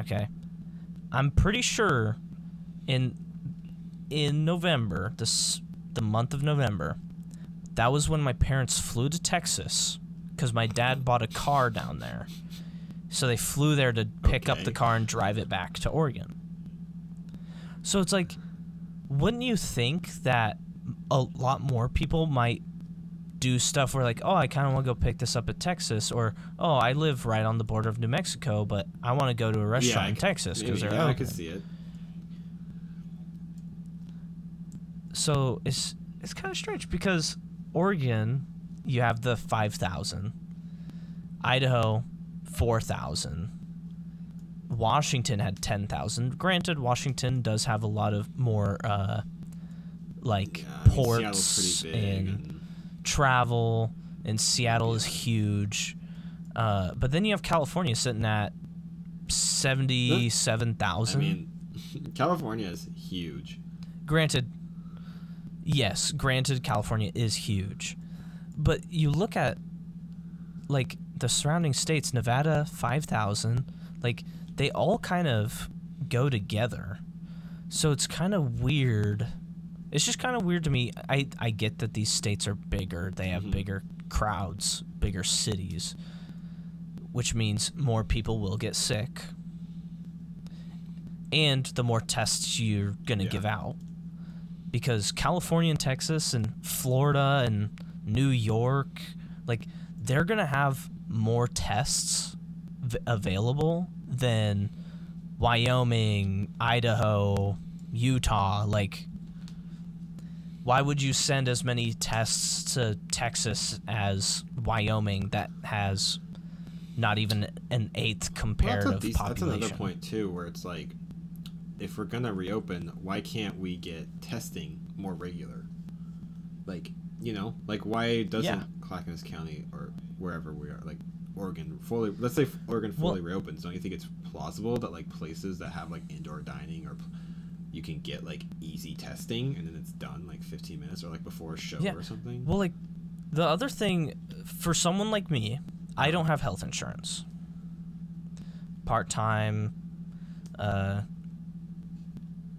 Okay, I'm pretty sure in in November, this the month of November, that was when my parents flew to Texas because my dad bought a car down there. So they flew there to pick up the car and drive it back to Oregon. So it's like, wouldn't you think that a lot more people might do stuff where like, oh, I kind of want to go pick this up at Texas, or oh, I live right on the border of New Mexico, but I want to go to a restaurant I in Texas because they're yeah, I open. could see it. so it's it's kind of strange because Oregon, you have the five thousand, Idaho, four thousand. Washington had ten thousand. Granted, Washington does have a lot of more uh, like Yeah, I mean, ports Seattle's pretty big. and and- travel, and Seattle is huge. Uh, but then you have California sitting at seventy-seven I mean, California is huge. granted yes granted california is huge. But you look at like the surrounding states nevada 5000 like they all kind of go together. So it's kind of weird it's just kind of weird to me i i get that these states are bigger they have Mhm. bigger crowds bigger cities which means more people will get sick and the more tests you're going to Yeah. give out because California and Texas and Florida and New York like they're going to have more tests v- available than Wyoming, Idaho, Utah like why would you send as many tests to Texas as Wyoming that has not even an eighth Well, that's, comparative dec- that's another point too, where it's like, if we're gonna reopen, why can't we get testing more regular? Like, You know, like why doesn't Yeah. Clackamas County or wherever we are, like Oregon, fully let's say Oregon Well- fully reopens? Don't you think it's plausible that like places that have like indoor dining or you can get like easy testing and then it's done like 15 minutes or like before a show Yeah. or something? Well, like the other thing for someone like me, I don't have health insurance. Part time, uh,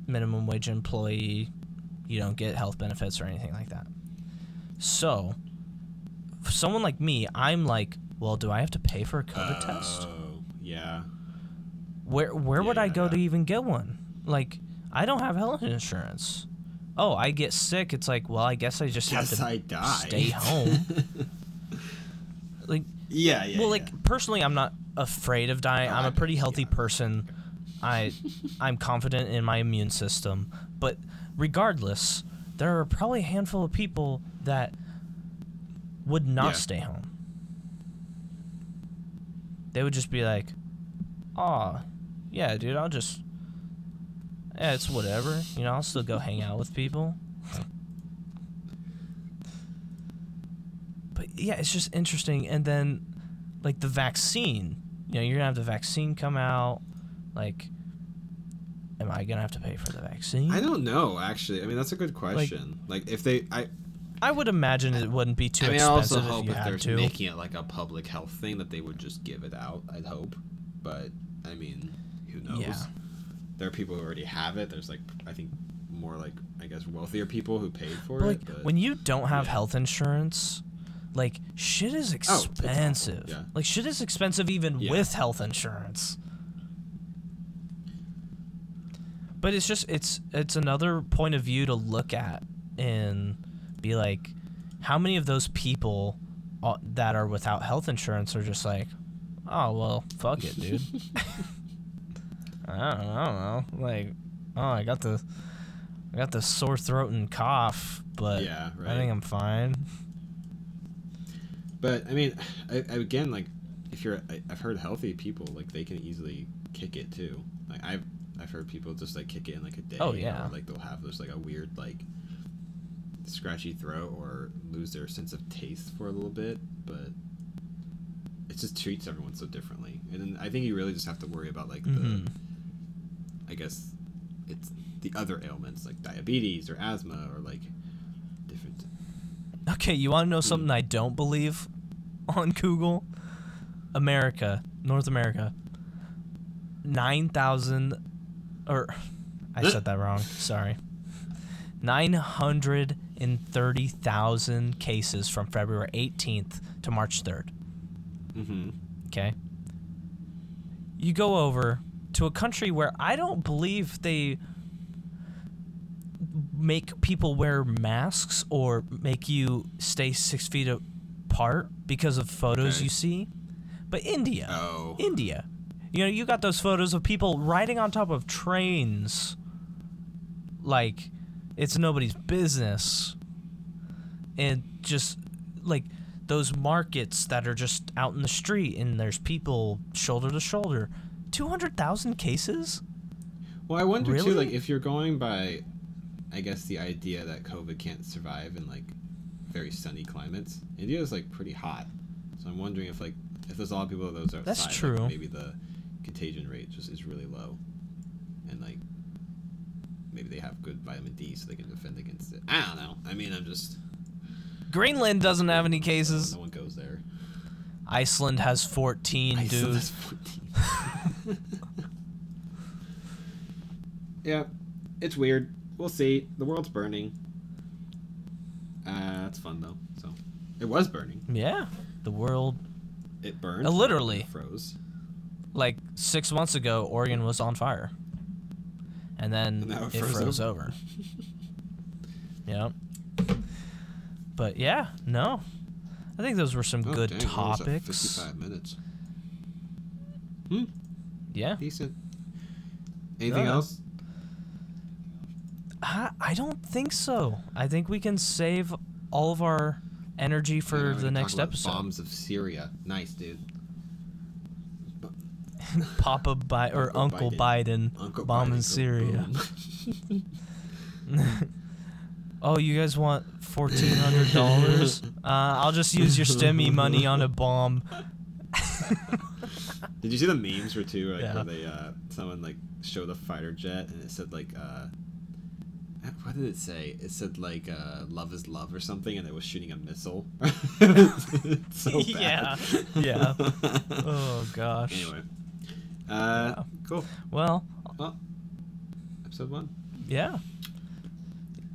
minimum wage employee, you don't get health benefits or anything like that. So, for someone like me, I'm like, well, do I have to pay for a COVID test? Oh, yeah. Where where would I Yeah. go to even get one? Like, I don't have health insurance. Oh, I get sick. It's like, well, I guess I just have to I die. stay home. like, yeah, yeah. well, yeah. like personally, I'm not afraid of dying. No, I'm I- a pretty healthy yeah. person. I I'm confident in my immune system, but regardless, there are probably a handful of people that would not Yeah. stay home. They would just be like, "Oh, yeah, dude, I'll just yeah, it's whatever. You know, I'll still go hang out with people." but yeah, it's just interesting. And then, like the vaccine, you know, you're gonna have the vaccine come out. Like, am I gonna have to pay for the vaccine? I don't know actually. I mean, that's a good question. Like, if they, I, I would imagine it wouldn't be too I mean, I also expensive if hope you if they're to. making it like a public health thing that they would just give it out. I'd hope, but I mean, who knows? Yeah. There are people who already have it. There's like, I think, more like I guess wealthier people who paid for But like it. But when you don't have yeah. health insurance, like shit is Oh, expensive. yeah. Like shit is expensive even Yeah. with health insurance. But it's just it's it's another point of view to look at and be like, how many of those people uh, that are without health insurance are just like, oh well, fuck it, dude. I don't, I don't know. Like, oh, I got the, I got the sore throat and cough, but Yeah, I think I'm fine. But I mean, I, I, again, like if you're, I, I've heard healthy people like they can easily kick it too. Like I've, I've heard people just like kick it in like a day. Oh, yeah. Or, like they'll have just like a weird like scratchy throat or lose their sense of taste for a little bit, but it just treats everyone so differently. And then I think you really just have to worry about like Mhm. the, I guess, it's the other ailments like diabetes or asthma or like different. Okay, you want to know Hmm. something I don't believe on Google? America, North America, nine thousand, or I said that wrong. Sorry, nine hundred and thirty thousand cases from February eighteenth to March third. Mm-hmm. Okay. You go over to a country where I don't believe they make people wear masks or make you stay six feet apart because of photos Okay. you see. But India, Oh. India, you know, you got those photos of people riding on top of trains like it's nobody's business. And just like those markets that are just out in the street and there's people shoulder to shoulder. 200,000 cases? Well, I wonder too, like if you're going by, I guess the idea that COVID can't survive in like very sunny climates. India is like pretty hot, so I'm wondering if like if there's a lot of people of those outside, That's like, true. maybe the contagion rate just is really low, and like maybe they have good vitamin D so they can defend against it. I don't know. I mean, I'm just Greenland doesn't have any cases. no one goes there. Iceland has 14, Iceland dude. has 14. yeah, it's weird. We'll see. The world's burning. Uh, that's fun though. So, it was burning. Yeah. The world, It burned. Uh, literally. It froze. like six months ago, Oregon was on fire. And then And it it froze froze over. yeah. But yeah, no. I think those were some Oh, good dang, we're almost at topics. 55 minutes. Hmm. Yeah. Decent. Anything Yeah. else? I, I don't think so. I think we can save all of our energy for the next episode. Bombs of Syria. Nice, dude. Papa Bi- or Uncle Uncle Biden, Uncle bomb Biden, in Syria. Oh, you guys want fourteen hundred dollars? Uh, I'll just use your stimmy money on a bomb. Did you see the memes for too? Like Yeah. where they uh, someone like showed a fighter jet and it said like uh, what did it say? It said like uh, "love is love" or something, and it was shooting a missile. So bad. Yeah, yeah. Oh gosh. Anyway, uh, Yeah. cool. Well, Well, episode one. yeah.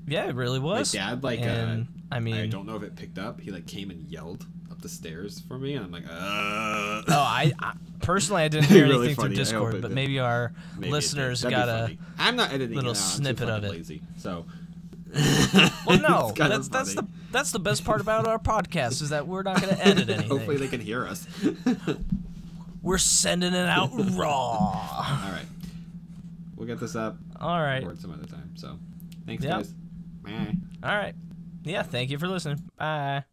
Yeah, it really My was. dad like and uh, I mean, I don't know if it picked up. He like came and yelled up the stairs for me, and I'm like, uh. oh, I, I personally I didn't hear Really anything funny. Through Discord, but maybe our Maybe listeners got a. I'm not editing a little it out. Snippet of it. Lazy, so. Well, no, that's that's the that's the best part about our podcast is that we're not going to edit anything. Hopefully they can hear us. We're sending it out raw. All right, we'll get this up. All right. Record some other time. So, thanks Yep. guys. Bye. All right. Yeah, thank you for listening. Bye.